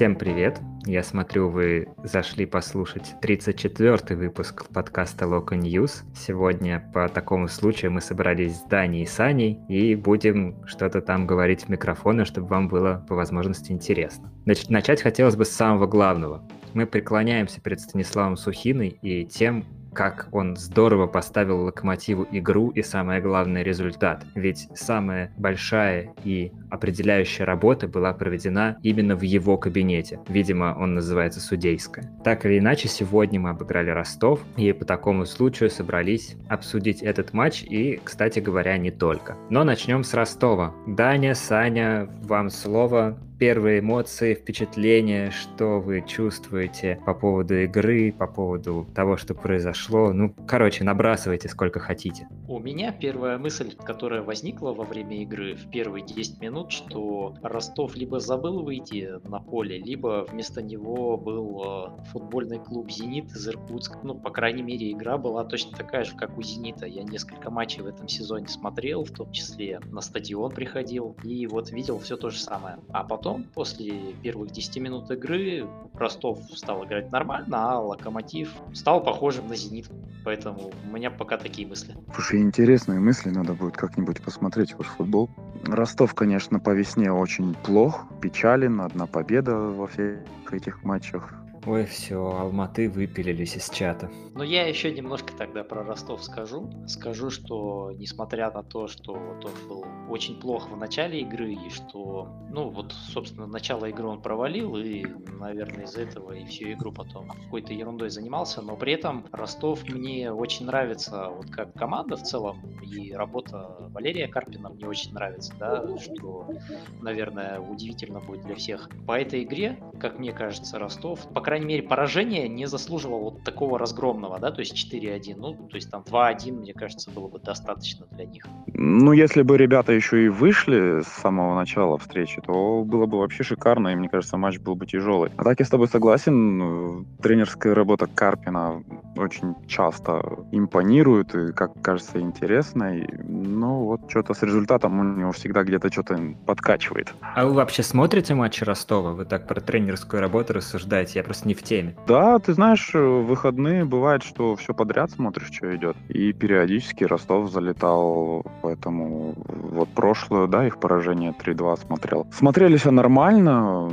Всем привет! Я смотрю, вы зашли послушать 34-й выпуск подкаста Local News. Сегодня по такому случаю мы собрались с Даней и Саней и будем что-то там говорить в микрофоны, чтобы вам было по возможности интересно. Значит, начать хотелось бы с самого главного. Мы преклоняемся перед Станиславом Сухиной и тем, как он здорово поставил локомотиву игру и, самое главное, результат. Ведь самая большая и определяющая работа была проведена именно в его кабинете. Видимо, он называется судейская. Так или иначе, сегодня мы обыграли Ростов и по такому случаю собрались обсудить этот матч и, кстати говоря, не только. Но начнем с Ростова. Даня, Саня, вам слово первые эмоции, впечатления, что вы чувствуете по поводу игры, по поводу того, что произошло. Ну, короче, набрасывайте сколько хотите. У меня первая мысль, которая возникла во время игры в первые 10 минут, что Ростов либо забыл выйти на поле, либо вместо него был э, футбольный клуб «Зенит» из Иркутска. Ну, по крайней мере, игра была точно такая же, как у «Зенита». Я несколько матчей в этом сезоне смотрел, в том числе на стадион приходил, и вот видел все то же самое. А потом потом, после первых 10 минут игры, Ростов стал играть нормально, а Локомотив стал похожим на Зенит. Поэтому у меня пока такие мысли. Слушай, интересные мысли, надо будет как-нибудь посмотреть ваш футбол. Ростов, конечно, по весне очень плох, печален, одна победа во всех этих матчах. Ой, все, Алматы выпилились из чата. Но я еще немножко тогда про Ростов скажу. Скажу, что несмотря на то, что вот он был очень плох в начале игры, и что, ну вот, собственно, начало игры он провалил, и, наверное, из-за этого и всю игру потом какой-то ерундой занимался, но при этом Ростов мне очень нравится, вот как команда в целом, и работа Валерия Карпина мне очень нравится, да, что, наверное, удивительно будет для всех. По этой игре, как мне кажется, Ростов, пока крайней мере, поражение не заслуживало вот такого разгромного, да, то есть 4-1. Ну, то есть там 2-1, мне кажется, было бы достаточно для них. Ну, если бы ребята еще и вышли с самого начала встречи, то было бы вообще шикарно, и мне кажется, матч был бы тяжелый. А так я с тобой согласен, тренерская работа Карпина очень часто импонирует и, как кажется, интересной. Но вот что-то с результатом у него всегда где-то что-то подкачивает. А вы вообще смотрите матчи Ростова? Вы так про тренерскую работу рассуждаете? Я просто просто не в теме. Да, ты знаешь, в выходные бывает, что все подряд смотришь, что идет. И периодически Ростов залетал, поэтому вот прошлое, да, их поражение 3-2 смотрел. Смотрели все нормально,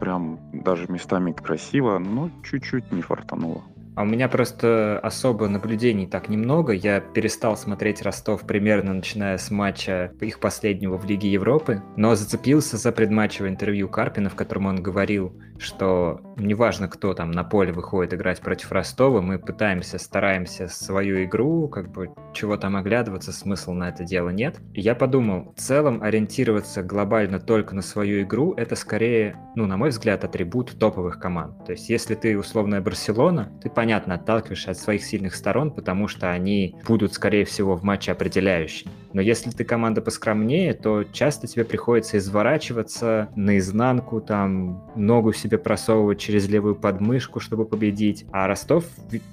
прям даже местами красиво, но чуть-чуть не фартануло. А у меня просто особо наблюдений так немного. Я перестал смотреть Ростов примерно начиная с матча их последнего в Лиге Европы, но зацепился за предматчевое интервью Карпина, в котором он говорил, что неважно, кто там на поле выходит играть против Ростова, мы пытаемся, стараемся свою игру, как бы чего там оглядываться, смысла на это дело нет. Я подумал, в целом ориентироваться глобально только на свою игру, это скорее, ну, на мой взгляд, атрибут топовых команд. То есть, если ты условная Барселона, ты, понятно, отталкиваешься от своих сильных сторон, потому что они будут, скорее всего, в матче определяющими. Но если ты команда поскромнее, то часто тебе приходится изворачиваться наизнанку, там, ногу себе просовывать через левую подмышку, чтобы победить. А Ростов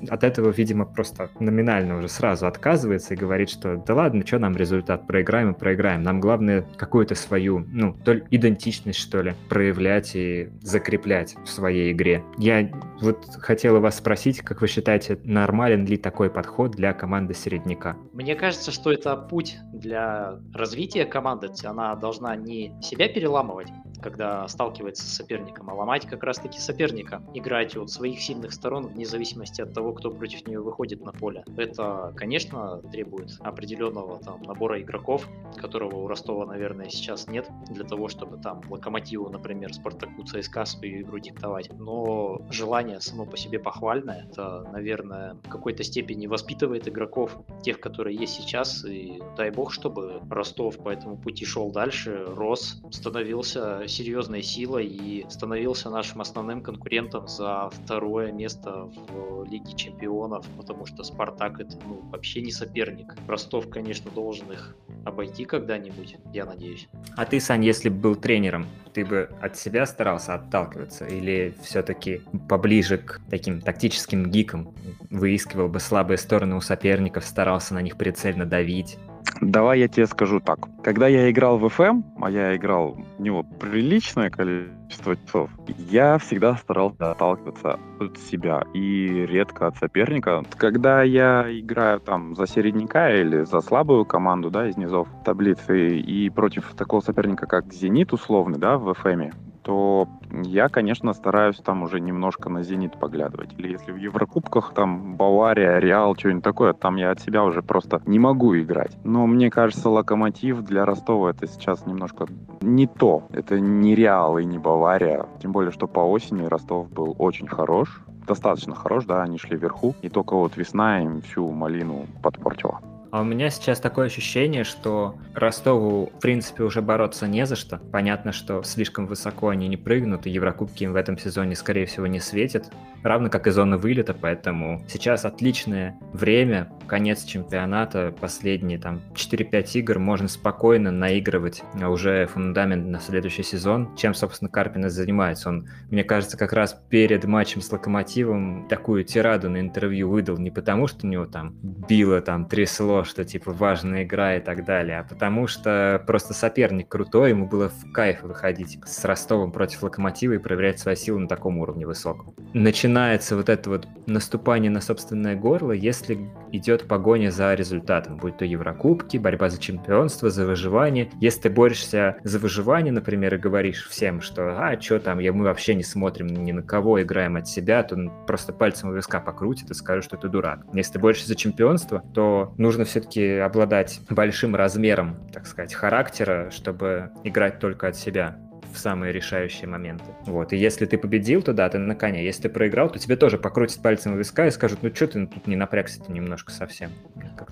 от этого, видимо, просто номинально уже сразу отказывается и говорит, что да ладно, что нам результат, проиграем и проиграем. Нам главное какую-то свою, ну, то ли идентичность, что ли, проявлять и закреплять в своей игре. Я вот хотела вас спросить, как вы считаете, нормален ли такой подход для команды середняка? Мне кажется, что это путь для развития команды. Она должна не себя переламывать, когда сталкивается с соперником, а ломать как раз-таки соперника. Играть от своих сильных сторон вне зависимости от того, кто против нее выходит на поле. Это, конечно, требует определенного там набора игроков, которого у Ростова, наверное, сейчас нет, для того, чтобы там Локомотиву, например, Спартаку, ЦСКА свою игру диктовать. Но желание само по себе похвальное. Это, наверное, в какой-то степени воспитывает игроков, тех, которые есть сейчас, и дай бог, чтобы Ростов по этому пути шел дальше, рос, становился серьезной силой и становился нашим основным конкурентом за второе место в Лиге Чемпионов, потому что Спартак это ну, вообще не соперник. Ростов, конечно, должен их обойти когда-нибудь, я надеюсь. А ты, Сань, если бы был тренером, ты бы от себя старался отталкиваться или все-таки поближе к таким тактическим гикам выискивал бы слабые стороны у соперников, старался на них прицельно давить? Давай я тебе скажу так. Когда я играл в FM, а я играл в него приличное количество часов, я всегда старался отталкиваться от себя и редко от соперника. Когда я играю там за середняка или за слабую команду, да, из низов таблицы и против такого соперника, как Зенит условный, да, в FM, то я, конечно, стараюсь там уже немножко на «Зенит» поглядывать. Или если в Еврокубках там Бавария, Реал, что-нибудь такое, там я от себя уже просто не могу играть. Но мне кажется, Локомотив для Ростова это сейчас немножко не то. Это не Реал и не Бавария. Тем более, что по осени Ростов был очень хорош. Достаточно хорош, да, они шли вверху. И только вот весна им всю малину подпортила. А у меня сейчас такое ощущение, что Ростову, в принципе, уже бороться не за что. Понятно, что слишком высоко они не прыгнут, и Еврокубки им в этом сезоне, скорее всего, не светят. Равно как и зона вылета, поэтому сейчас отличное время, конец чемпионата, последние там 4-5 игр, можно спокойно наигрывать уже фундамент на следующий сезон, чем, собственно, Карпин занимается. Он, мне кажется, как раз перед матчем с Локомотивом такую тираду на интервью выдал не потому, что у него там било, там трясло, что типа важная игра и так далее, а потому что просто соперник крутой, ему было в кайф выходить с Ростовом против Локомотива и проверять свои силы на таком уровне высоком. Начинается вот это вот наступание на собственное горло, если идет погоня за результатом, будь то Еврокубки, борьба за чемпионство, за выживание. Если ты борешься за выживание, например, и говоришь всем, что а, что там, я, мы вообще не смотрим ни на кого, играем от себя, то просто пальцем у виска покрутит и скажет, что ты дурак. Если ты борешься за чемпионство, то нужно все-таки обладать большим размером, так сказать, характера, чтобы играть только от себя в самые решающие моменты. Вот. И если ты победил, то да, ты на коне. Если ты проиграл, то тебе тоже покрутят пальцем виска и скажут, ну что ты тут не напрягся-то немножко совсем.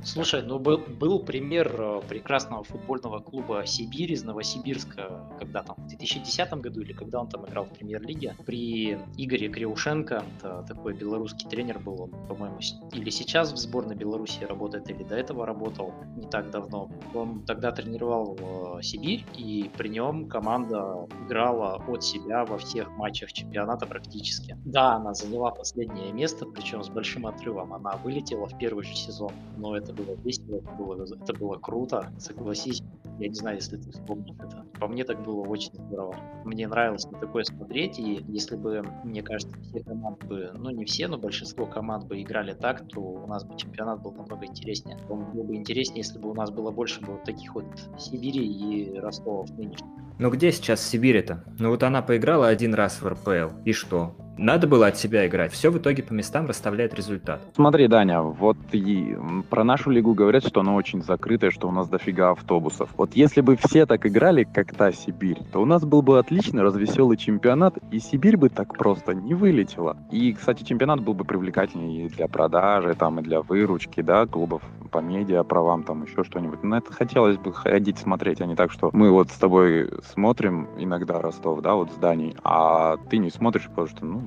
Слушай, ну был, был пример э, прекрасного футбольного клуба «Сибирь» из Новосибирска, когда там, в 2010 году или когда он там играл в премьер-лиге, при Игоре Криушенко, это такой белорусский тренер был, он, по-моему, или сейчас в сборной Беларуси работает, или до этого работал не так давно. Он тогда тренировал Сибирь, и при нем команда играла от себя во всех матчах чемпионата практически. Да, она заняла последнее место, причем с большим отрывом. Она вылетела в первый же сезон, но это было весело, это было, это было круто, согласись. Я не знаю, если ты вспомнишь это. По мне так было очень здорово. Мне нравилось на такое смотреть, и если бы, мне кажется, все команды бы, ну не все, но большинство команд бы играли так, то у нас бы чемпионат был намного интереснее. Он был бы интереснее, если бы у нас было больше бы вот таких вот Сибири и Ростовов нынешних. Ну где сейчас Сибирь-то? Ну вот она поиграла один раз в РПЛ, и что? Надо было от себя играть. Все в итоге по местам расставляет результат. Смотри, Даня, вот и про нашу лигу говорят, что она очень закрытая, что у нас дофига автобусов. Вот если бы все так играли, как та Сибирь, то у нас был бы отличный развеселый чемпионат, и Сибирь бы так просто не вылетела. И, кстати, чемпионат был бы привлекательнее и для продажи, там, и для выручки, да, клубов по медиа правам, там, еще что-нибудь. На это хотелось бы ходить смотреть, а не так, что мы вот с тобой смотрим иногда Ростов, да, вот зданий, а ты не смотришь, потому что, ну,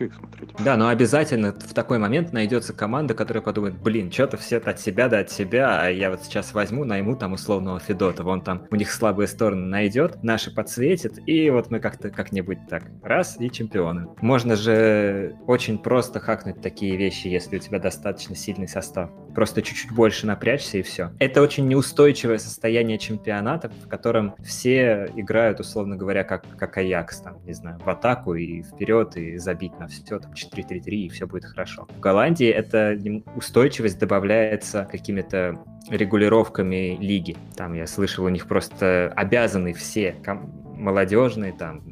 что их смотреть? Да, но обязательно в такой момент найдется команда, которая подумает, блин, что-то все от себя да от себя, а я вот сейчас возьму, найму там условного Федота, вон там у них слабые стороны найдет, наши подсветит, и вот мы как-то как-нибудь так, раз, и чемпионы. Можно же очень просто хакнуть такие вещи, если у тебя достаточно сильный состав. Просто чуть-чуть больше напрячься и все. Это очень неустойчивое состояние чемпионата, в котором все играют, условно говоря, как, как Аякс, там, не знаю, в атаку и вперед, и забить на все, там 4-3-3, и все будет хорошо. В Голландии эта устойчивость добавляется какими-то регулировками лиги. Там я слышал, у них просто обязаны все молодежные, там,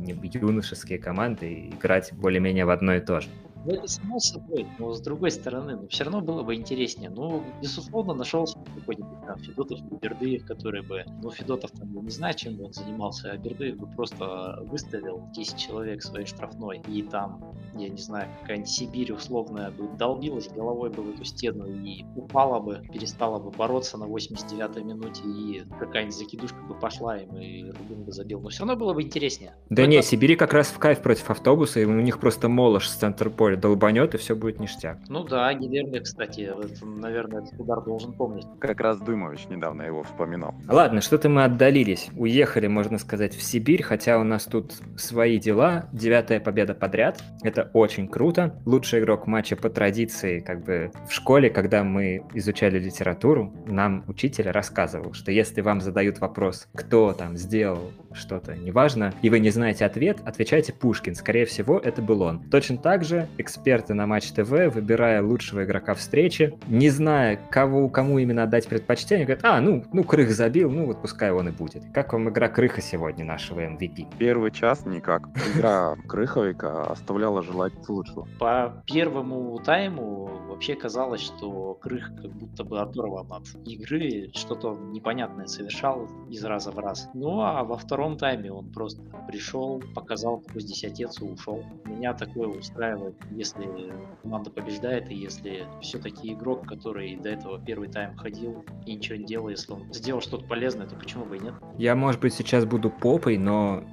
юношеские команды играть более-менее в одно и то же. Ну, это само собой, но с другой стороны, ну, все равно было бы интереснее. Ну, безусловно, нашелся какой-нибудь там Федотов или Бердыев, который бы, ну, Федотов там, не знаю, чем бы он занимался, а Бердыев бы просто выставил 10 человек своей штрафной, и там, я не знаю, какая-нибудь Сибирь условная бы долбилась головой бы в эту стену и упала бы, перестала бы бороться на 89-й минуте, и какая-нибудь закидушка бы пошла им, и Рубин бы забил. Но все равно было бы интереснее. Да не. Сибири как раз в кайф против автобуса, и у них просто молож с центр поля долбанет, и все будет ништяк. Ну да, Гилерми, кстати, это, наверное, этот удар должен помнить. Как раз Дымович недавно его вспоминал. Ладно, что-то мы отдалились. Уехали, можно сказать, в Сибирь, хотя у нас тут свои дела. Девятая победа подряд. Это очень круто. Лучший игрок матча по традиции, как бы в школе, когда мы изучали литературу, нам учитель рассказывал, что если вам задают вопрос, кто там сделал что-то, неважно, и вы не знаете ответ, отвечайте Пушкин. Скорее всего, это был он. Точно так же эксперты на Матч ТВ, выбирая лучшего игрока встречи, не зная, кого, кому именно отдать предпочтение, говорят, а, ну, ну, Крых забил, ну вот пускай он и будет. Как вам игра Крыха сегодня, нашего MVP? Первый час никак. Игра Крыховика оставляла желать лучшего. По первому тайму вообще казалось, что Крых как будто бы оторван от игры, что-то непонятное совершал из раза в раз. Ну а во втором тайме он просто пришел, показал, какой здесь отец и ушел. Меня такое устраивает, если команда побеждает, и если все-таки игрок, который до этого первый тайм ходил и ничего не делал, если он сделал что-то полезное, то почему бы и нет? Я, может быть, сейчас буду попой, но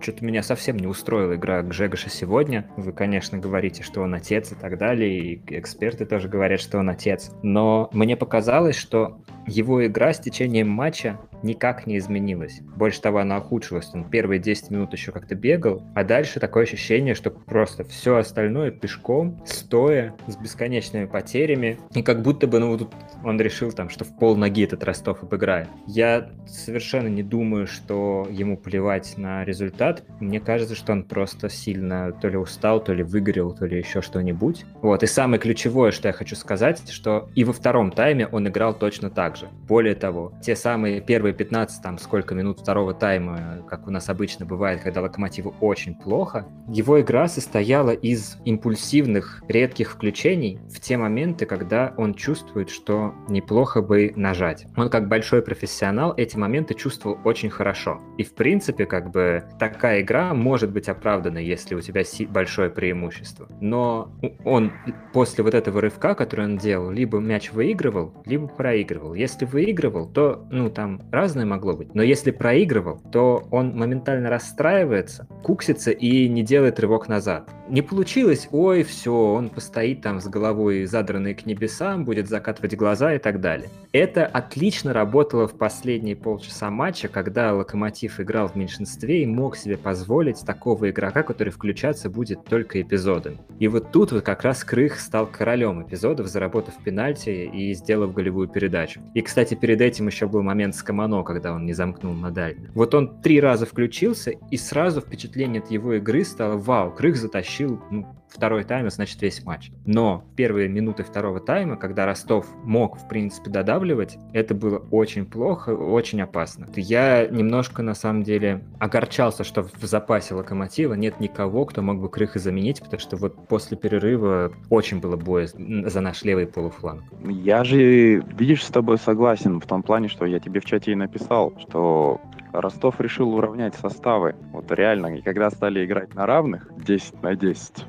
что-то меня совсем не устроила игра Гжегоша сегодня. Вы, конечно, говорите, что он отец и так далее, и эксперты тоже говорят, что он отец. Но мне показалось, что его игра с течением матча никак не изменилась. Больше того, она ухудшилась. Он первые 10 минут еще как-то бегал, а дальше такое ощущение, что просто все остальное пешком, стоя, с бесконечными потерями. И как будто бы, ну, тут он решил там, что в пол ноги этот Ростов обыграет. Я совершенно не думаю, что ему плевать на результат. Мне кажется, что он просто сильно то ли устал, то ли выгорел, то ли еще что-нибудь. Вот, и самое ключевое, что я хочу сказать, что и во втором тайме он играл точно так же. Более того, те самые первые первые 15, там, сколько минут второго тайма, как у нас обычно бывает, когда Локомотиву очень плохо, его игра состояла из импульсивных, редких включений в те моменты, когда он чувствует, что неплохо бы нажать. Он как большой профессионал эти моменты чувствовал очень хорошо. И в принципе, как бы, такая игра может быть оправдана, если у тебя большое преимущество. Но он после вот этого рывка, который он делал, либо мяч выигрывал, либо проигрывал. Если выигрывал, то, ну, там, разное могло быть. Но если проигрывал, то он моментально расстраивается, куксится и не делает рывок назад. Не получилось, ой, все, он постоит там с головой задранной к небесам, будет закатывать глаза и так далее. Это отлично работало в последние полчаса матча, когда Локомотив играл в меньшинстве и мог себе позволить такого игрока, который включаться будет только эпизодами. И вот тут вот как раз Крых стал королем эпизодов, заработав пенальти и сделав голевую передачу. И, кстати, перед этим еще был момент с Камано, Мано, когда он не замкнул на дальнем. Вот он три раза включился, и сразу впечатление от его игры стало «Вау, Крых затащил ну, второй тайм, значит весь матч». Но первые минуты второго тайма, когда Ростов мог, в принципе, додавливать, это было очень плохо, очень опасно. Я немножко, на самом деле, огорчался, что в запасе Локомотива нет никого, кто мог бы Крыха заменить, потому что вот после перерыва очень было боя за наш левый полуфланг. Я же, видишь, с тобой согласен в том плане, что я тебе в чате и написал, что Ростов решил уравнять составы. Вот реально, и когда стали играть на равных, 10 на 10,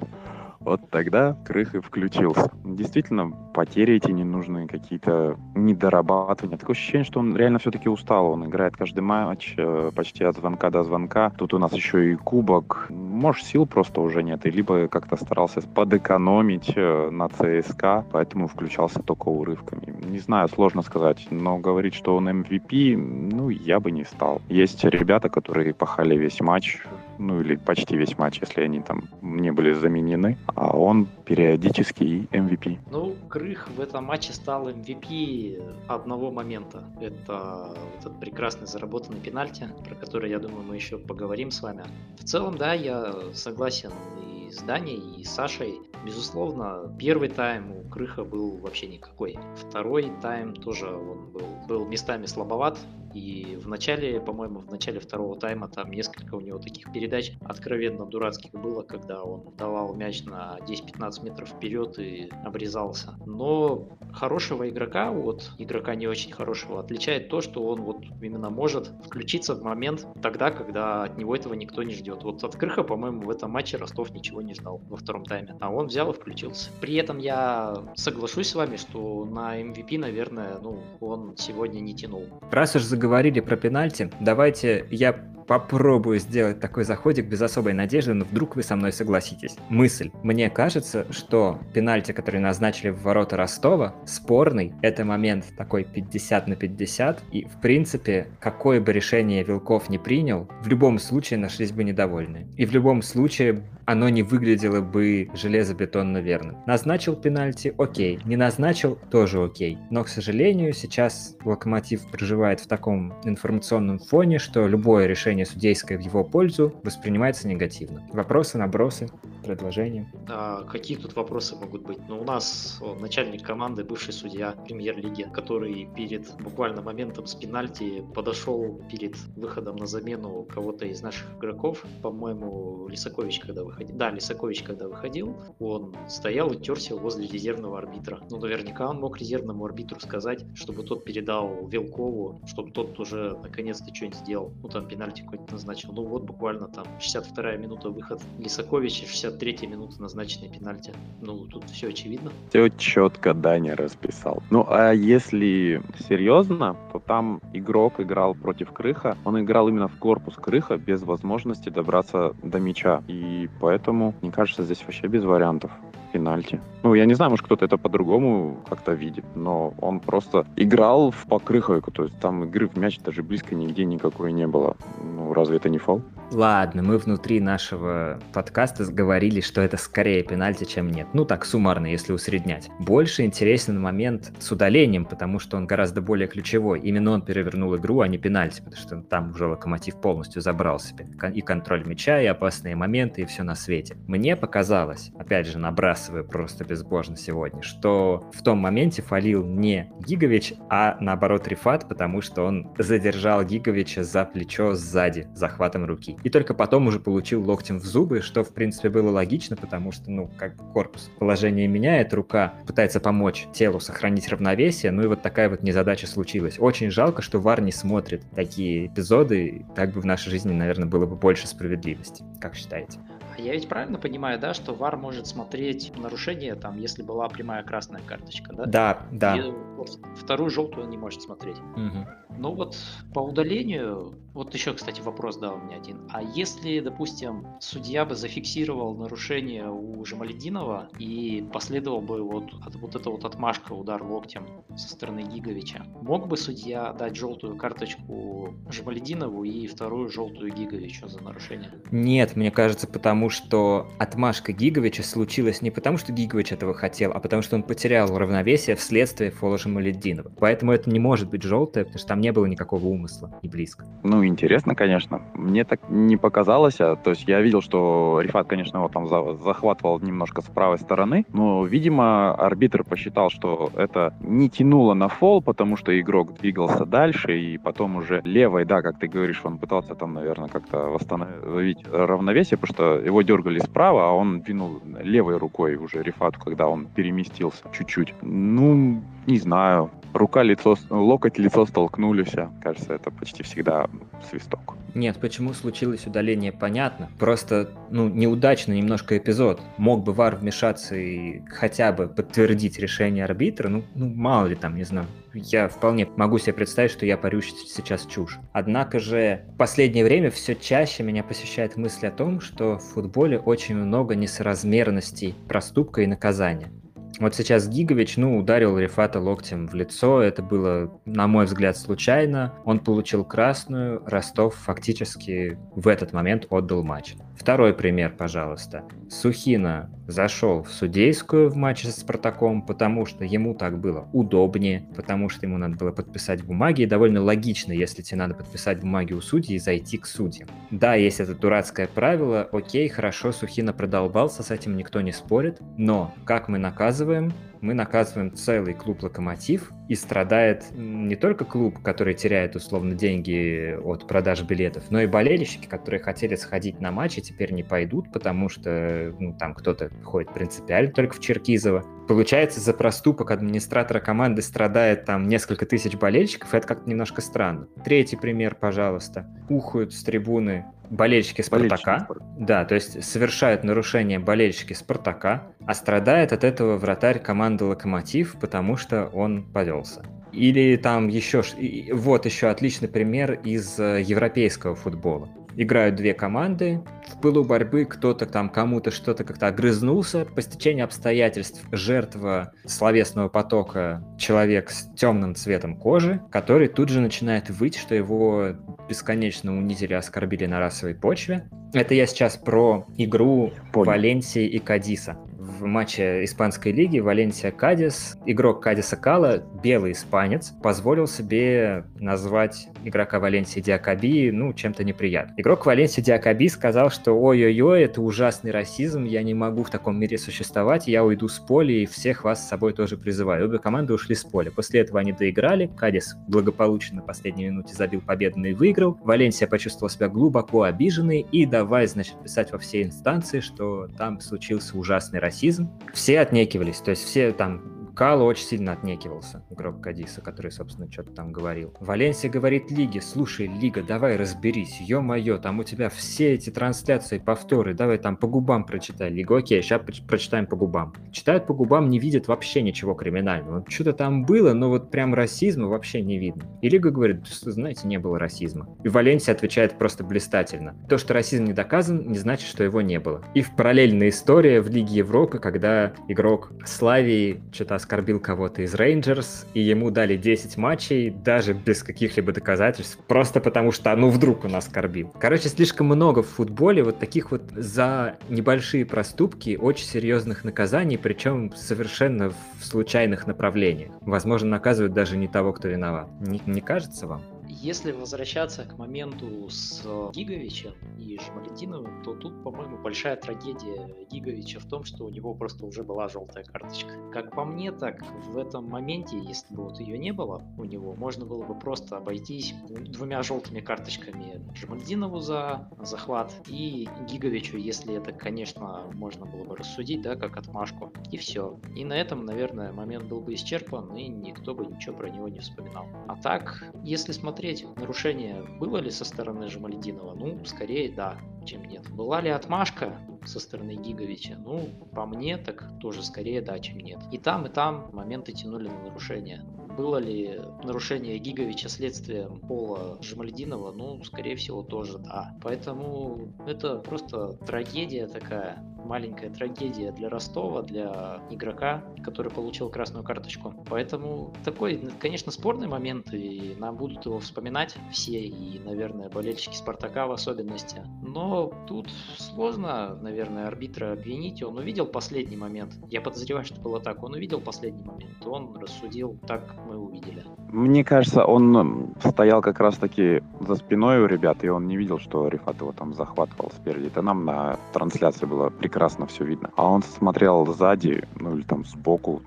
вот тогда Крых и включился. Действительно, потери эти ненужные, какие-то недорабатывания. Такое ощущение, что он реально все-таки устал. Он играет каждый матч э, почти от звонка до звонка. Тут у нас еще и кубок. Может, сил просто уже нет. И либо как-то старался подэкономить э, на ЦСКА, поэтому включался только урывками. Не знаю, сложно сказать. Но говорить, что он MVP, ну, я бы не стал. Есть ребята, которые пахали весь матч, ну или почти весь матч, если они там не были заменены, а он периодически и MVP. Ну, Крых в этом матче стал MVP одного момента. Это этот прекрасный заработанный пенальти, про который, я думаю, мы еще поговорим с вами. В целом, да, я согласен и с Даней, и Сашей. Безусловно, первый тайм у Крыха был вообще никакой. Второй тайм тоже он был, был местами слабоват. И в начале, по-моему, в начале второго тайма там несколько у него таких передач откровенно дурацких было, когда он давал мяч на 10-15 метров вперед и обрезался. Но хорошего игрока от игрока не очень хорошего отличает то, что он вот именно может включиться в момент тогда, когда от него этого никто не ждет. Вот от Крыха, по-моему, в этом матче Ростов ничего не ждал во втором тайме, а он взял и включился. При этом я соглашусь с вами, что на MVP, наверное, ну, он сегодня не тянул. Раз уж заговорили про пенальти, давайте я попробую сделать такой заходик без особой надежды, но вдруг вы со мной согласитесь. Мысль. Мне кажется, что пенальти, который назначили в ворота Ростова, спорный. Это момент такой 50 на 50. И, в принципе, какое бы решение Вилков не принял, в любом случае нашлись бы недовольны. И в любом случае оно не выглядело бы железобетонно верным. Назначил пенальти, окей. Не назначил, тоже окей. Но, к сожалению, сейчас Локомотив проживает в таком информационном фоне, что любое решение судейское в его пользу воспринимается негативно. Вопросы, набросы, предложения? А, какие тут вопросы могут быть? Ну, у нас начальник команды, бывший судья премьер-лиги, который перед буквально моментом с пенальти подошел перед выходом на замену кого-то из наших игроков, по-моему, Лисакович, когда выходил. Да, Лисакович, когда выходил, он стоял и терся возле резервного арбитра. Ну, наверняка он мог резервному арбитру сказать, чтобы тот передал Вилкову, чтобы тот уже наконец-то что-нибудь сделал. Ну, там пенальти какой-то назначил. Ну, вот буквально там 62-я минута выход Лисаковича, 63-я минута назначенный пенальти. Ну, тут все очевидно. Все четко Даня расписал. Ну, а если серьезно, то там игрок играл против Крыха. Он играл именно в корпус Крыха без возможности добраться до мяча. И поэтому, мне кажется, здесь вообще без вариантов пенальти. Ну, я не знаю, может, кто-то это по-другому как-то видит, но он просто играл в покрыховику, то есть там игры в мяч даже близко нигде никакой не было. Ну, разве это не фол? Ладно, мы внутри нашего подкаста говорили, что это скорее пенальти, чем нет. Ну, так, суммарно, если усреднять. Больше интересен момент с удалением, потому что он гораздо более ключевой. Именно он перевернул игру, а не пенальти, потому что там уже Локомотив полностью забрал себе и контроль мяча, и опасные моменты, и все на свете. Мне показалось, опять же, набрасывая просто безбожно сегодня, что в том моменте фалил не Гигович, а наоборот Рифат, потому что он задержал Гиговича за плечо сзади, захватом руки. И только потом уже получил локтем в зубы, что в принципе было логично, потому что, ну, как корпус положение меняет, рука пытается помочь телу сохранить равновесие, ну и вот такая вот незадача случилась. Очень жалко, что ВАР не смотрит такие эпизоды, так бы в нашей жизни, наверное, было бы больше справедливости. Как считаете? А я ведь правильно понимаю, да, что ВАР может смотреть нарушение, там, если была прямая красная карточка, да? Да, да. И вот вторую желтую он не может смотреть. Угу. Ну вот по удалению, вот еще, кстати, вопрос, да, у меня один. А если, допустим, судья бы зафиксировал нарушение у Жамалединова и последовал бы вот, от, вот эта вот отмашка, удар локтем со стороны Гиговича, мог бы судья дать желтую карточку Жамалединову и вторую желтую Гиговичу за нарушение? Нет, мне кажется, потому что отмашка Гиговича случилась не потому, что Гигович этого хотел, а потому что он потерял равновесие вследствие фола Жамалединова. Поэтому это не может быть желтое, потому что там не было никакого умысла, не близко. Ну, интересно, конечно. Мне так не показалось. А, то есть я видел, что Рифат, конечно, его там за, захватывал немножко с правой стороны, но, видимо, арбитр посчитал, что это не тянуло на фол, потому что игрок двигался дальше, и потом уже левой, да, как ты говоришь, он пытался там, наверное, как-то восстановить равновесие, потому что его дергали справа, а он двинул левой рукой уже Рифату, когда он переместился чуть-чуть. Ну, не знаю рука, лицо, локоть, лицо столкнулись. Кажется, это почти всегда свисток. Нет, почему случилось удаление, понятно. Просто, ну, неудачный немножко эпизод. Мог бы ВАР вмешаться и хотя бы подтвердить решение арбитра, ну, ну мало ли там, не знаю. Я вполне могу себе представить, что я парю сейчас чушь. Однако же в последнее время все чаще меня посещает мысль о том, что в футболе очень много несоразмерностей проступка и наказания. Вот сейчас Гигович, ну, ударил Рефата локтем в лицо. Это было, на мой взгляд, случайно. Он получил красную. Ростов фактически в этот момент отдал матч. Второй пример, пожалуйста. Сухина зашел в судейскую в матче с Спартаком, потому что ему так было удобнее, потому что ему надо было подписать бумаги, и довольно логично, если тебе надо подписать бумаги у судьи зайти к судьям. Да, есть это дурацкое правило, окей, хорошо, Сухина продолбался, с этим никто не спорит, но как мы наказываем? Мы наказываем целый клуб «Локомотив», и страдает не только клуб, который теряет условно деньги от продаж билетов, но и болельщики, которые хотели сходить на матч и теперь не пойдут, потому что ну, там кто-то ходит принципиально только в Черкизово. Получается, за проступок администратора команды страдает там несколько тысяч болельщиков, это как-то немножко странно. Третий пример, пожалуйста. Ухают с трибуны болельщики Спартака. Болельщики. Да, то есть совершают нарушение болельщики Спартака, а страдает от этого вратарь команды Локомотив, потому что он повелся. Или там еще... Вот еще отличный пример из э, европейского футбола. Играют две команды, в пылу борьбы кто-то там кому-то что-то как-то огрызнулся, по стечению обстоятельств жертва словесного потока человек с темным цветом кожи, который тут же начинает выть, что его бесконечно унизили, оскорбили на расовой почве. Это я сейчас про игру Понял. Валенсии и Кадиса в матче испанской лиги Валенсия Кадис, игрок Кадиса Кала, белый испанец, позволил себе назвать игрока Валенсии Диакаби, ну, чем-то неприятным. Игрок Валенсии Диакаби сказал, что ой-ой-ой, это ужасный расизм, я не могу в таком мире существовать, я уйду с поля и всех вас с собой тоже призываю. Обе команды ушли с поля. После этого они доиграли, Кадис благополучно на последней минуте забил победный и выиграл. Валенсия почувствовал себя глубоко обиженный и давай, значит, писать во все инстанции, что там случился ужасный расизм расизм. Все отнекивались, то есть все там Кало очень сильно отнекивался, игрок Кадиса, который, собственно, что-то там говорил. Валенсия говорит Лиге, слушай, Лига, давай разберись, ё-моё, там у тебя все эти трансляции, повторы, давай там по губам прочитай. Лига, окей, сейчас прочитаем по губам. Читают по губам, не видят вообще ничего криминального. Вот что-то там было, но вот прям расизма вообще не видно. И Лига говорит, знаете, не было расизма. И Валенсия отвечает просто блистательно. То, что расизм не доказан, не значит, что его не было. И в параллельная история в Лиге Европы, когда игрок Славии что-то оскорбил кого-то из Рейнджерс, и ему дали 10 матчей, даже без каких-либо доказательств, просто потому что, ну, вдруг он оскорбил. Короче, слишком много в футболе вот таких вот за небольшие проступки очень серьезных наказаний, причем совершенно в случайных направлениях. Возможно, наказывают даже не того, кто виноват. Не, не кажется вам? Если возвращаться к моменту с Гиговичем и Жмалетиновым, то тут, по-моему, большая трагедия Гиговича в том, что у него просто уже была желтая карточка. Как по мне, так в этом моменте, если бы вот ее не было у него, можно было бы просто обойтись двумя желтыми карточками Жмальдинову за захват и Гиговичу, если это, конечно, можно было бы рассудить, да, как отмашку. И все. И на этом, наверное, момент был бы исчерпан, и никто бы ничего про него не вспоминал. А так, если смотреть посмотреть, нарушение было ли со стороны Жамалединова? Ну, скорее да, чем нет. Была ли отмашка со стороны Гиговича? Ну, по мне, так тоже скорее да, чем нет. И там, и там моменты тянули на нарушение. Было ли нарушение Гиговича следствием Пола Жамальдинова? Ну, скорее всего, тоже да. Поэтому это просто трагедия такая маленькая трагедия для Ростова, для игрока, который получил красную карточку. Поэтому такой, конечно, спорный момент, и нам будут его вспоминать все, и, наверное, болельщики Спартака в особенности. Но тут сложно, наверное, арбитра обвинить. Он увидел последний момент. Я подозреваю, что было так. Он увидел последний момент, он рассудил так, мы увидели. Мне кажется, он стоял как раз-таки за спиной у ребят, и он не видел, что Рифат его там захватывал спереди. Это нам на трансляции было прекрасно все видно. А он смотрел сзади, ну или там сбоку,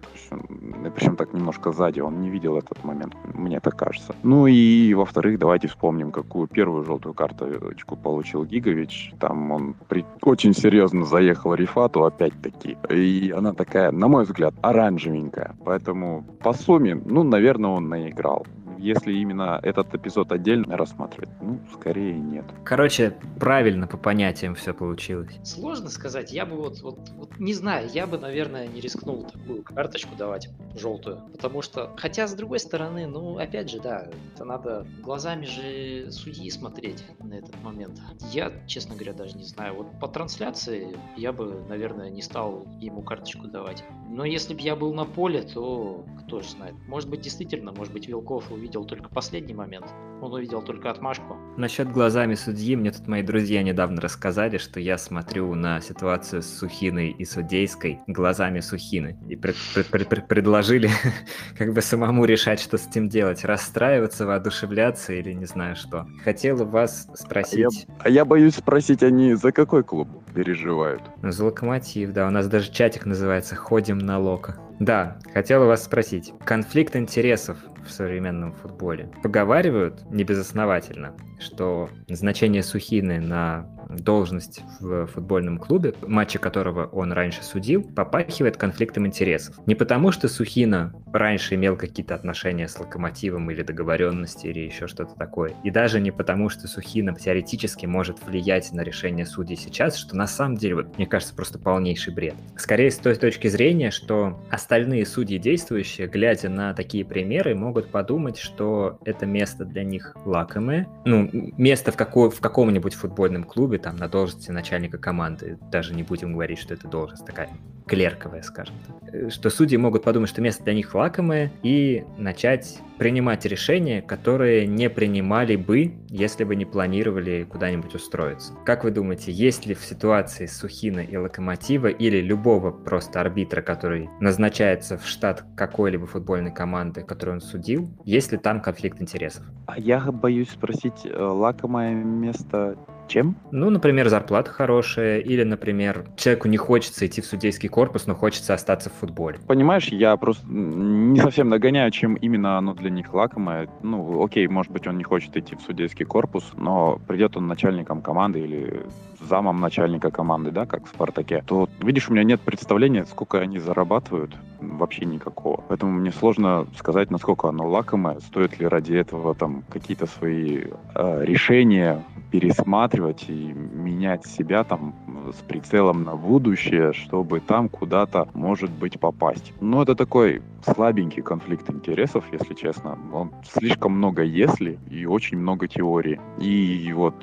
причем так немножко сзади, он не видел этот момент, мне так кажется. Ну и во-вторых, давайте вспомним, какую первую желтую карточку получил Гигович. Там он при... очень серьезно заехал Рифату опять-таки. И она такая, на мой взгляд, оранжевенькая. Поэтому по сумме, ну, наверное, он на играл. Если именно этот эпизод отдельно рассматривать, ну, скорее нет. Короче, правильно по понятиям все получилось. Сложно сказать. Я бы вот, вот, вот не знаю, я бы, наверное, не рискнул такую карточку давать, желтую. Потому что, хотя, с другой стороны, ну, опять же, да, это надо глазами же судьи смотреть на этот момент. Я, честно говоря, даже не знаю. Вот по трансляции я бы, наверное, не стал ему карточку давать. Но если бы я был на поле, то кто же знает. Может быть, действительно, может быть, Вилков увидел только последний момент. Он увидел только отмашку. Насчет глазами судьи, мне тут мои друзья недавно рассказали, что я смотрю на ситуацию с Сухиной и Судейской глазами Сухины. И пред, пред, пред, пред, предложили как бы самому решать, что с этим делать. Расстраиваться, воодушевляться или не знаю что. Хотел вас спросить... А я, а я боюсь спросить, они за какой клуб переживают? За Локомотив, да. У нас даже чатик называется «Ходим на Лока». Да, хотел вас спросить. Конфликт интересов в современном футболе. Поговаривают, не безосновательно, что значение Сухины на должность в футбольном клубе, матчи которого он раньше судил, попахивает конфликтом интересов. Не потому, что Сухина раньше имел какие-то отношения с Локомотивом или договоренности, или еще что-то такое. И даже не потому, что Сухина теоретически может влиять на решение судей сейчас, что на самом деле, вот, мне кажется, просто полнейший бред. Скорее с той точки зрения, что остальные судьи действующие, глядя на такие примеры, могут подумать, что это место для них лакомое. Ну, место в, какой, в каком-нибудь футбольном клубе, там, на должности начальника команды. Даже не будем говорить, что это должность такая клерковая, скажем так. Э, что судьи могут подумать, что место для них лакомое, и начать принимать решения, которые не принимали бы, если бы не планировали куда-нибудь устроиться. Как вы думаете, есть ли в ситуации Сухина и Локомотива или любого просто арбитра, который назначается в штат какой-либо футбольной команды, которую он судил, есть ли там конфликт интересов? А я боюсь спросить, э, лакомое место чем? Ну, например, зарплата хорошая, или, например, человеку не хочется идти в судейский корпус, но хочется остаться в футболе. Понимаешь, я просто не совсем нагоняю, чем именно оно для них лакомое. Ну, окей, может быть, он не хочет идти в судейский корпус, но придет он начальником команды или замом начальника команды, да, как в «Спартаке», то, видишь, у меня нет представления, сколько они зарабатывают, вообще никакого. Поэтому мне сложно сказать, насколько оно лакомое, стоит ли ради этого там какие-то свои э, решения пересматривать и менять себя там с прицелом на будущее, чтобы там куда-то, может быть, попасть. Но это такой слабенький конфликт интересов, если честно. Он слишком много «если» и очень много теорий. И вот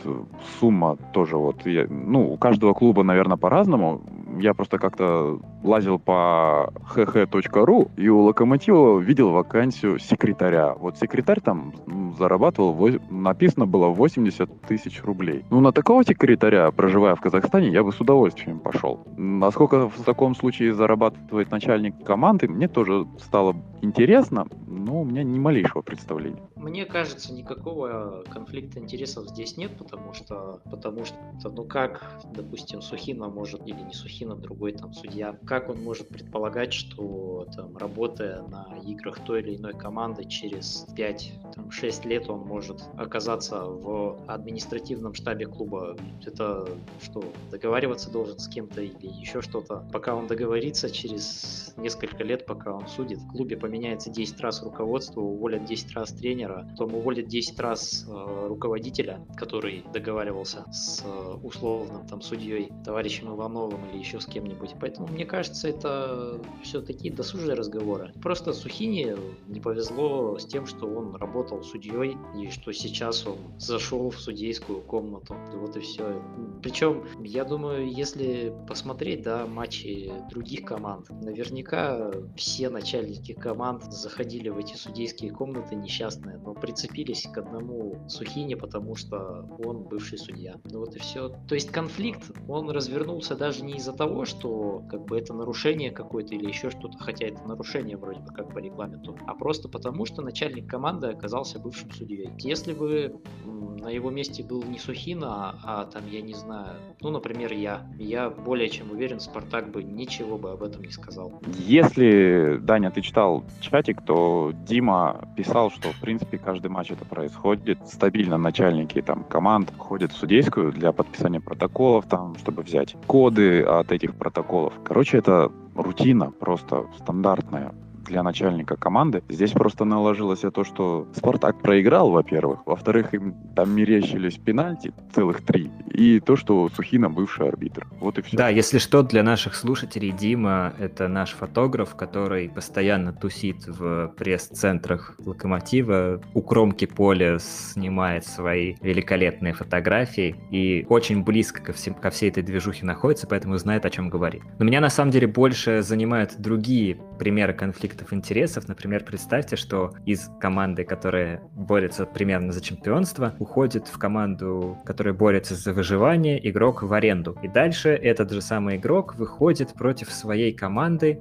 сумма тоже вот, я, ну, у каждого клуба, наверное, по-разному. Я просто как-то лазил по hh.ru и у Локомотива видел вакансию секретаря. Вот секретарь там зарабатывал, написано было 80 тысяч рублей. Ну, на такого секретаря, проживая в Казахстане, я бы с удовольствием пошел. Насколько в таком случае зарабатывает начальник команды, мне тоже стало интересно, но у меня ни малейшего представления. Мне кажется, никакого конфликта интересов здесь нет, потому что, потому что, ну как, допустим, Сухина может, или не Сухина, другой там судья, как он может предполагать, что там, работая на играх той или иной команды, через 5-6 лет он может оказаться в административном штабе клуба? Это что, договариваться должен с кем-то или еще что-то? Пока он договорится, через несколько лет, пока он судит, в клубе поменяется 10 раз руководство, уволят 10 раз тренера, потом уволят 10 раз э, руководителя, который договаривался с э, условным там судьей, товарищем Ивановым или еще с кем-нибудь. Поэтому мне кажется, это все такие досужие разговоры. Просто Сухине не повезло с тем, что он работал судьей, и что сейчас он зашел в судейскую комнату. Вот и все. Причем, я думаю, если посмотреть, да, матчи других команд, наверняка все начальники команд заходили в эти судейские комнаты несчастные, но прицепились к одному Сухине, потому что он бывший судья. Ну вот и все. То есть конфликт, он развернулся даже не из-за того, что как бы это нарушение какое-то или еще что-то, хотя это нарушение вроде бы как по регламенту, а просто потому, что начальник команды оказался бывшим судьей. Если бы на его месте был не Сухина, а, а там, я не знаю, ну, например, я, я более чем уверен, Спартак бы ничего бы об этом не сказал. Если, Даня, ты читал чатик, то Дима писал, что, в принципе, каждый матч это происходит. Стабильно начальники там команд ходят в судейскую для подписания протоколов, там, чтобы взять коды от этих протоколов. Короче, это рутина просто стандартная для начальника команды. Здесь просто наложилось то, что Спартак проиграл, во-первых. Во-вторых, им там мерещились пенальти, целых три. И то, что Сухина бывший арбитр. Вот и все. Да, если что, для наших слушателей Дима — это наш фотограф, который постоянно тусит в пресс-центрах Локомотива, у кромки поля снимает свои великолепные фотографии и очень близко ко, всем, ко всей этой движухе находится, поэтому знает, о чем говорит. Но меня на самом деле больше занимают другие примеры конфликта конфликтов интересов. Например, представьте, что из команды, которая борется примерно за чемпионство, уходит в команду, которая борется за выживание, игрок в аренду. И дальше этот же самый игрок выходит против своей команды,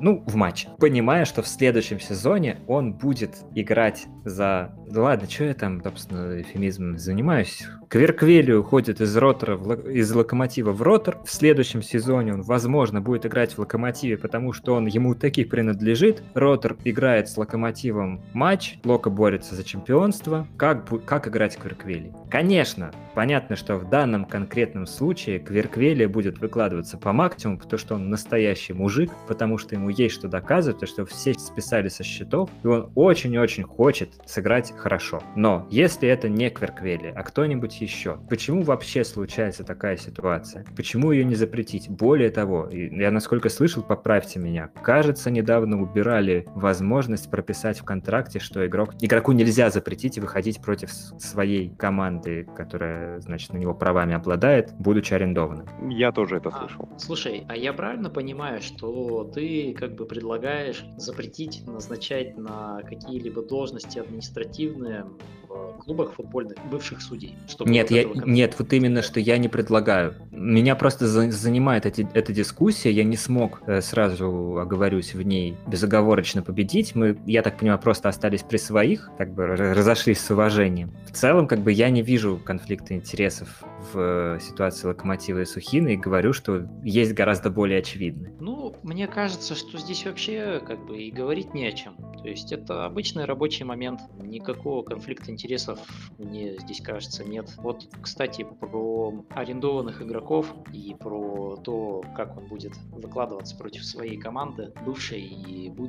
ну, в матче, понимая, что в следующем сезоне он будет играть за... Ладно, что я там, собственно, эфемизмом занимаюсь? Кверквели уходит из ротора, в... из локомотива в ротор. В следующем сезоне он, возможно, будет играть в локомотиве, потому что он ему таки принадлежит, Ротор играет с Локомотивом матч, Лока борется за чемпионство. Как, как играть Кверквели? Конечно, понятно, что в данном конкретном случае Кверквели будет выкладываться по максимуму, потому что он настоящий мужик, потому что ему есть что доказывать, и что все списали со счетов, и он очень-очень хочет сыграть хорошо. Но если это не Кверквели, а кто-нибудь еще, почему вообще случается такая ситуация? Почему ее не запретить? Более того, я насколько слышал, поправьте меня, кажется, недавно убирали возможность прописать в контракте, что игрок, игроку нельзя запретить выходить против своей команды, которая, значит, на него правами обладает, будучи арендованным. Я тоже это а, слышал. А, слушай, а я правильно понимаю, что ты как бы предлагаешь запретить назначать на какие-либо должности административные в клубах футбольных бывших судей? Нет, я, нет, вот именно, что я не предлагаю. Меня просто за, занимает эти, эта дискуссия, я не смог э, сразу, оговорюсь, в ней безоговорочно победить. Мы, я так понимаю, просто остались при своих, как бы разошлись с уважением. В целом, как бы я не вижу конфликта интересов в ситуации Локомотива и Сухины и говорю, что есть гораздо более очевидны. Ну, мне кажется, что здесь вообще как бы и говорить не о чем. То есть это обычный рабочий момент. Никакого конфликта интересов мне здесь кажется нет. Вот, кстати, про арендованных игроков и про то, как он будет выкладываться против своей команды, бывшей и будущей.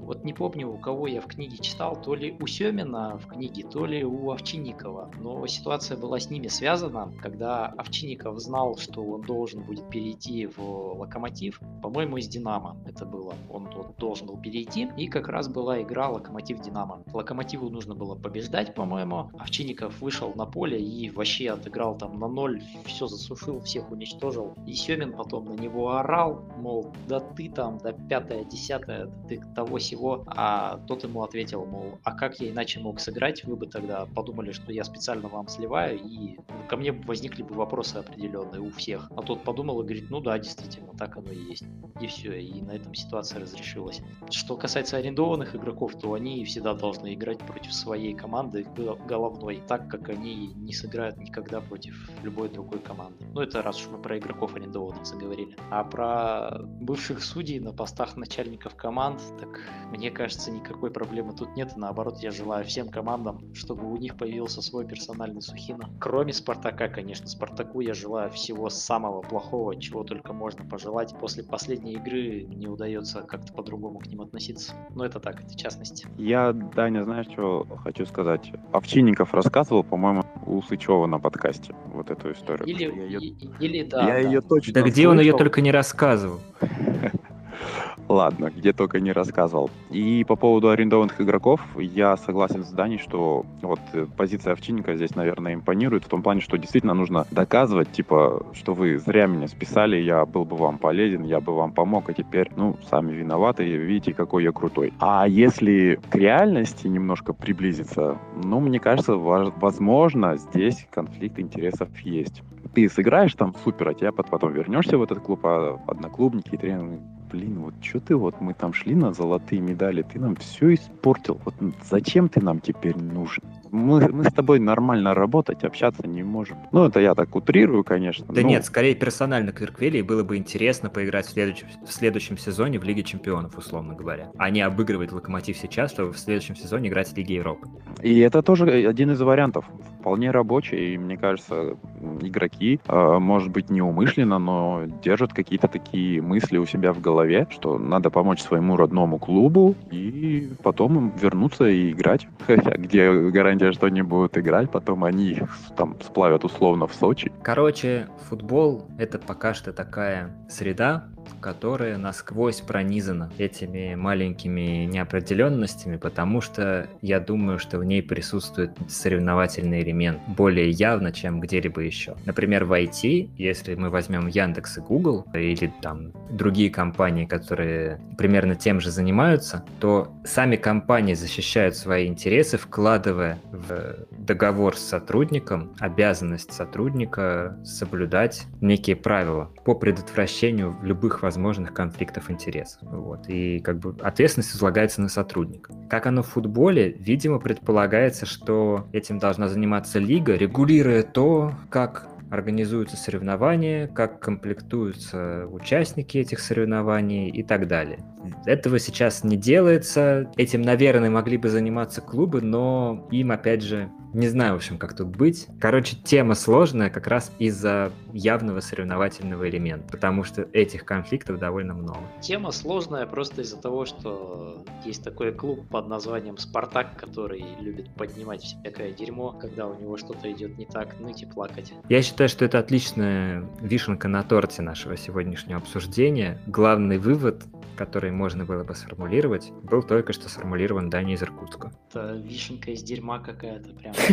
Вот не помню, у кого я в книге читал, то ли у Семина в книге, то ли у Овчинникова. Но ситуация была с ними связана, когда Овчинников знал, что он должен будет перейти в Локомотив, по-моему, из Динамо это было. Он вот должен был перейти, и как раз была игра Локомотив-Динамо. Локомотиву нужно было побеждать, по-моему. Овчинников вышел на поле и вообще отыграл там на ноль, все засушил, всех уничтожил. И Семин потом на него орал, мол, да ты там, да пятое, десятое, ты того всего. А тот ему ответил, мол, а как я иначе мог сыграть? Вы бы тогда подумали, что я специально вам сливаю, и ко мне возникли бы вопросы определенные у всех. А тот подумал и говорит, ну да, действительно, так оно и есть. И все, и на этом ситуация разрешилась. Что касается арендованных игроков, то они всегда должны играть против своей команды головной, так как они не сыграют никогда против любой другой команды. Ну это раз уж мы про игроков арендованных заговорили. А про бывших судей на постах начальников команд, так мне кажется, никакой проблемы тут нет. И наоборот, я желаю всем командам, чтобы у них появился свой персональный Сухина. Кроме Спартака, конечно. Спартаку я желаю всего самого плохого, чего только можно пожелать. После последней игры не удается как-то по-другому к ним относиться. Но это так, это частности. Я, Даня, знаешь, что хочу сказать? Овчинников рассказывал, по-моему, у Сычева на подкасте вот эту историю. Или, я ее... или да. Я да. ее точно Да где он ее только не рассказывал? Ладно, где только не рассказывал. И по поводу арендованных игроков, я согласен с Даней, что вот э, позиция Овчинника здесь, наверное, импонирует в том плане, что действительно нужно доказывать, типа, что вы зря меня списали, я был бы вам полезен, я бы вам помог, а теперь, ну, сами виноваты, видите, какой я крутой. А если к реальности немножко приблизиться, ну, мне кажется, возможно, здесь конфликт интересов есть. Ты сыграешь там супер, а тебя потом вернешься в этот клуб, а одноклубники и тренеры блин, вот что ты вот, мы там шли на золотые медали, ты нам все испортил. Вот зачем ты нам теперь нужен? Мы, мы с тобой нормально работать, общаться не можем. Ну, это я так утрирую, конечно. Да но... нет, скорее персонально Кверквели было бы интересно поиграть в следующем, в следующем сезоне в Лиге Чемпионов, условно говоря. А не обыгрывать Локомотив сейчас, чтобы в следующем сезоне играть в Лиге Европы. И это тоже один из вариантов. Вполне рабочий, и мне кажется, игроки, э, может быть, неумышленно, но держат какие-то такие мысли у себя в голове что надо помочь своему родному клубу и потом вернуться и играть. Хотя где гарантия, что они будут играть, потом они там сплавят условно в Сочи. Короче, футбол это пока что такая среда, которая насквозь пронизана этими маленькими неопределенностями, потому что я думаю, что в ней присутствует соревновательный элемент более явно, чем где-либо еще. Например, в IT, если мы возьмем Яндекс и Google или там другие компании, которые примерно тем же занимаются, то сами компании защищают свои интересы, вкладывая в договор с сотрудником обязанность сотрудника соблюдать некие правила по предотвращению любых возможных конфликтов интересов. Вот. И как бы ответственность возлагается на сотрудника. Как оно в футболе, видимо, предполагается, что этим должна заниматься лига, регулируя то, как организуются соревнования, как комплектуются участники этих соревнований и так далее. Этого сейчас не делается. Этим, наверное, могли бы заниматься клубы, но им, опять же, не знаю, в общем, как тут быть. Короче, тема сложная как раз из-за явного соревновательного элемента, потому что этих конфликтов довольно много. Тема сложная просто из-за того, что есть такой клуб под названием «Спартак», который любит поднимать всякое дерьмо, когда у него что-то идет не так, ныть и плакать. Я считаю, что это отличная вишенка на торте нашего сегодняшнего обсуждения. Главный вывод, который можно было бы сформулировать, был только что сформулирован Даней из Иркутска. Это вишенка из дерьма какая-то прям.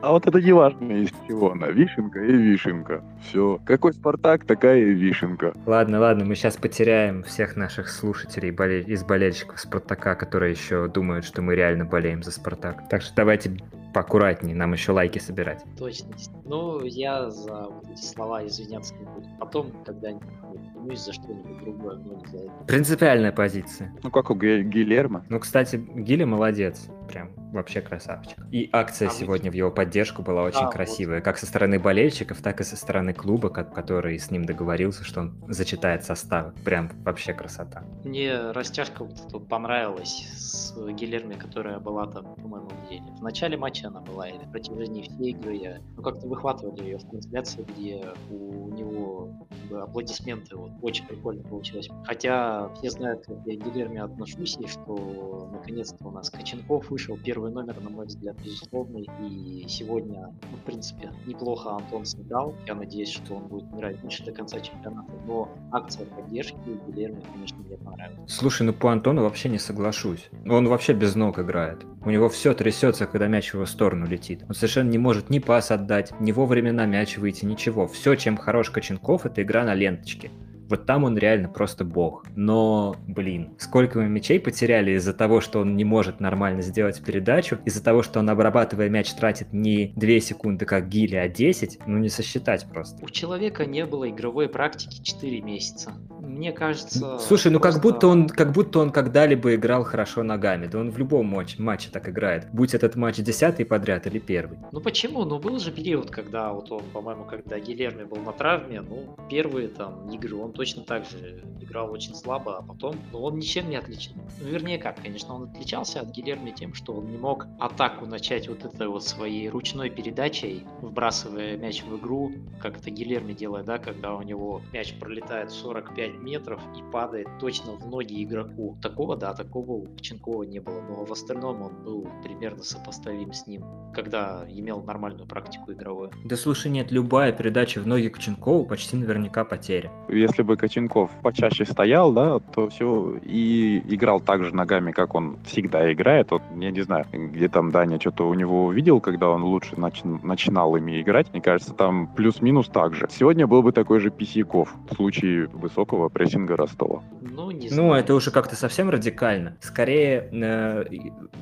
А вот это не важно из чего она. Вишенка и вишенка. Все. Какой Спартак, такая и вишенка. Ладно, ладно, мы сейчас потеряем всех наших слушателей из болельщиков Спартака, которые еще думают, что мы реально болеем за Спартак. Так что давайте поаккуратнее, нам еще лайки собирать. Точность. Ну, я за вот эти слова извиняться не буду. Потом, когда-нибудь извинюсь за что-нибудь другое, но не за это. Принципиальная позиция. Ну, как у Гильермо. Ну, кстати, Гиля молодец. Прям вообще красавчик. И акция А сегодня в его поддержку была очень вот. красивая. Как со стороны болельщиков, так и со стороны клуба, ко- который с ним договорился, что он зачитает составы. Прям вообще красота. Мне растяжка вот эта вот понравилась с Гилерми, которая была там, по-моему, где в начале матча она была, или на протяжении всей игры я, ну, как-то выхватывали ее в трансляции, где у него как бы, аплодисменты, вот, очень прикольно получилось. Хотя все знают, как я к Гилерми отношусь, и что наконец-то у нас Коченков вышел, первый номер, на мой взгляд, безусловный, и сегодня, ну, в принципе, неплохо Антон сыграл, я надеюсь, что он будет играть дальше до конца чемпионата, но акция поддержки у Гилерми, конечно, мне понравилась. Слушай, ну по Антону вообще не соглашусь. Он вообще без ног играет. У него все трясется, когда мяч в его сторону летит. Он совершенно не может ни пас отдать, ни вовремя на мяч выйти, ничего. Все, чем хорош Коченков, это игра на ленточке. Вот там он реально просто бог. Но, блин, сколько мы мячей потеряли из-за того, что он не может нормально сделать передачу, из-за того, что он, обрабатывая мяч, тратит не 2 секунды, как Гилли, а 10, ну не сосчитать просто. У человека не было игровой практики 4 месяца. Мне кажется... Слушай, ну как просто- будто он, как будто он когда-либо играл хорошо ногами. Да он в любом матче, матче так играет. Будь этот матч десятый подряд или первый. Ну почему? Ну был же период, когда вот он, по-моему, когда Гилерми был на травме, ну первые там игры он точно так же играл очень слабо, а потом, ну он ничем не отличен. Ну вернее как, конечно, он отличался от Гилерми тем, что он не мог атаку начать вот этой вот своей ручной передачей, вбрасывая мяч в игру, как это Гилерми делает, да, когда у него мяч пролетает 45 метров и падает точно в ноги игроку. Такого, да, такого у Коченкова не было, но в остальном он был примерно сопоставим с ним, когда имел нормальную практику игровую. Да слушай, нет, любая передача в ноги Коченкову почти наверняка потеря. Если бы Коченков почаще стоял, да, то все и играл так же ногами, как он всегда играет. Вот, я не знаю, где там Даня что-то у него увидел, когда он лучше нач- начинал ими играть. Мне кажется, там плюс-минус так же. Сегодня был бы такой же Писяков в случае высокого прессинга Ростова. Ну, не Ну, знаю. это уже как-то совсем радикально. Скорее, э,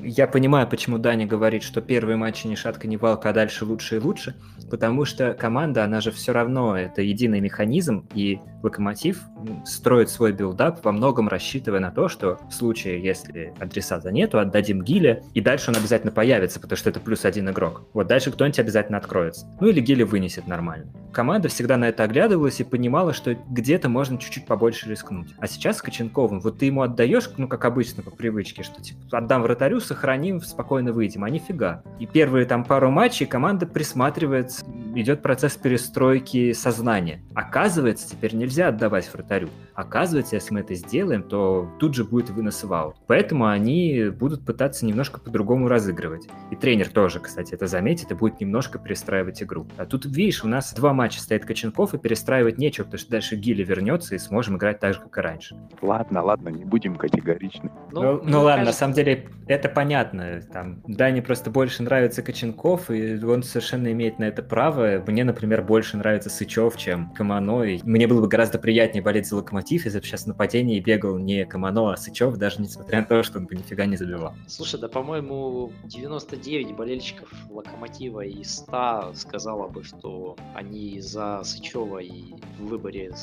я понимаю, почему Даня говорит, что первые матчи ни шатка, ни валка, а дальше лучше и лучше, потому что команда, она же все равно, это единый механизм, и Локомотив м, строит свой build-up во многом рассчитывая на то, что в случае, если адресата нету, отдадим Гиле, и дальше он обязательно появится, потому что это плюс один игрок. Вот дальше кто-нибудь обязательно откроется. Ну или Гиле вынесет нормально. Команда всегда на это оглядывалась и понимала, что где-то можно чуть-чуть побольше рискнуть. А сейчас с Коченковым, вот ты ему отдаешь, ну как обычно по привычке, что типа отдам вратарю, сохраним, спокойно выйдем, а нифига. И первые там пару матчей команда присматривается, идет процесс перестройки сознания. Оказывается, теперь нельзя отдавать вратарю. Оказывается, если мы это сделаем, то тут же будет вынос в аут. Поэтому они будут пытаться немножко по-другому разыгрывать. И тренер тоже, кстати, это заметит и будет немножко перестраивать игру. А тут, видишь, у нас два матча стоит Коченков, и перестраивать нечего, потому что дальше Гилли вернется, и сможем играть так же, как и раньше. Ладно, ладно, не будем категоричны. Ну, мне ну ладно, на кажется, самом деле это понятно. Там Дане просто больше нравится Коченков, и он совершенно имеет на это право. Мне, например, больше нравится Сычев, чем Камано. И мне было бы гораздо приятнее болеть за Локомотив, если бы сейчас в нападении бегал не Камано, а Сычев, даже несмотря на то, что он бы нифига не забивал. Слушай, да, по-моему, 99 болельщиков Локомотива из 100 сказала бы, что они за Сычева и в выборе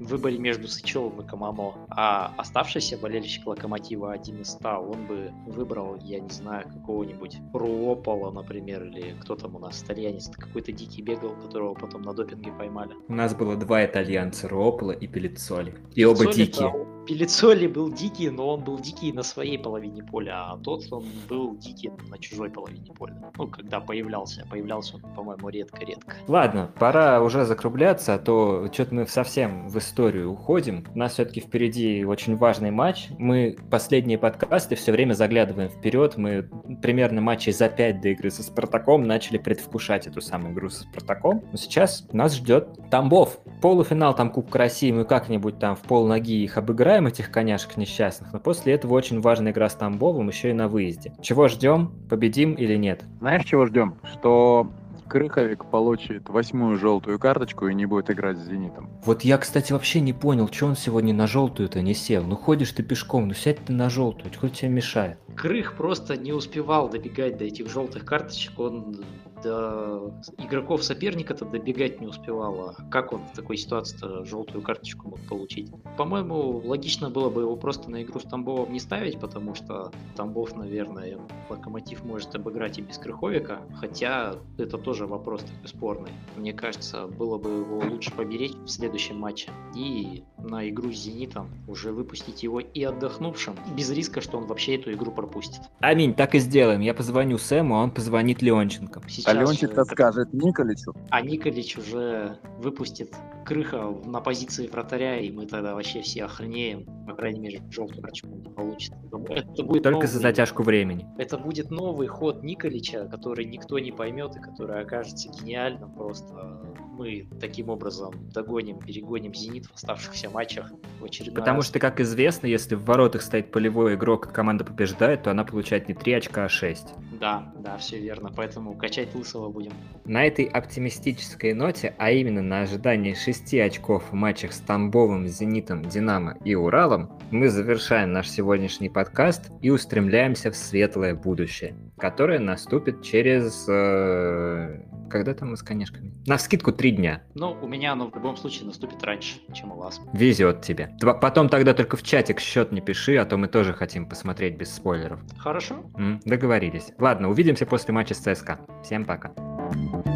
с выборе между Сычевым и Камамо, а оставшийся болельщик Локомотива один из ста, он бы выбрал, я не знаю, какого-нибудь Руопола, например, или кто там у нас, итальянец, какой-то дикий бегал, которого потом на допинге поймали. У нас было два итальянца, Руопола и Пелицоли. И оба дикие. Пелицоли был дикий, но он был дикий на своей половине поля, а тот он был дикий на чужой половине поля. Ну, когда появлялся. Появлялся он, по-моему, редко-редко. Ладно, пора уже закругляться, а то что-то мы совсем в историю уходим. У нас все-таки впереди очень важный матч. Мы последние подкасты все время заглядываем вперед. Мы примерно матчей за 5 до игры со Спартаком начали предвкушать эту самую игру со Спартаком. Но сейчас нас ждет Тамбов. Полуфинал там Кубка России, мы как-нибудь там в пол ноги их обыграем, этих коняшек несчастных. Но после этого очень важная игра с Тамбовым, еще и на выезде. Чего ждем? Победим или нет? Знаешь, чего ждем? Что Крыховик получит восьмую желтую карточку и не будет играть с «Зенитом». Вот я, кстати, вообще не понял, что он сегодня на желтую-то не сел. Ну ходишь ты пешком, ну сядь ты на желтую, хоть тебе мешает. Крых просто не успевал добегать до этих желтых карточек, он до игроков соперника-то добегать не успевал. А как он в такой ситуации-то желтую карточку мог получить? По-моему, логично было бы его просто на игру с Тамбовом не ставить, потому что Тамбов, наверное, Локомотив может обыграть и без Крыховика, хотя это тоже вопрос такой спорный. Мне кажется, было бы его лучше поберечь в следующем матче и на игру с Зенитом уже выпустить его и отдохнувшим, без риска, что он вообще эту игру пропустит. Аминь, так и сделаем. Я позвоню Сэму, а он позвонит Леонченко. Сейчас а Леонченко скажет Николичу. А Николич уже выпустит Крыха на позиции вратаря, и мы тогда вообще все охренеем. По крайней мере, карточку не получится. Это будет Только новый, за затяжку времени. Это будет новый ход Николича, который никто не поймет и который окажется гениальным. Просто мы таким образом догоним, перегоним Зенит в оставшихся матчах в очередной Потому раз. что, как известно, если в воротах стоит полевой игрок, и команда побеждает, то она получает не 3 очка, а 6. Да, да, все верно. Поэтому качать Лысого будем. На этой оптимистической ноте, а именно на ожидании 6 очков в матчах с Тамбовым, Зенитом, Динамо и Уралом, мы завершаем наш сегодняшний подкаст и устремляемся в светлое будущее, которое наступит через... Э, когда там мы с конешками? На скидку 3 дня. Ну, у меня оно в любом случае наступит раньше, чем у вас. Везет тебе. Потом тогда только в чатик счет не пиши, а то мы тоже хотим посмотреть без спойлеров. Хорошо. М, договорились. Ладно, увидимся после матча с ЦСКА. Всем you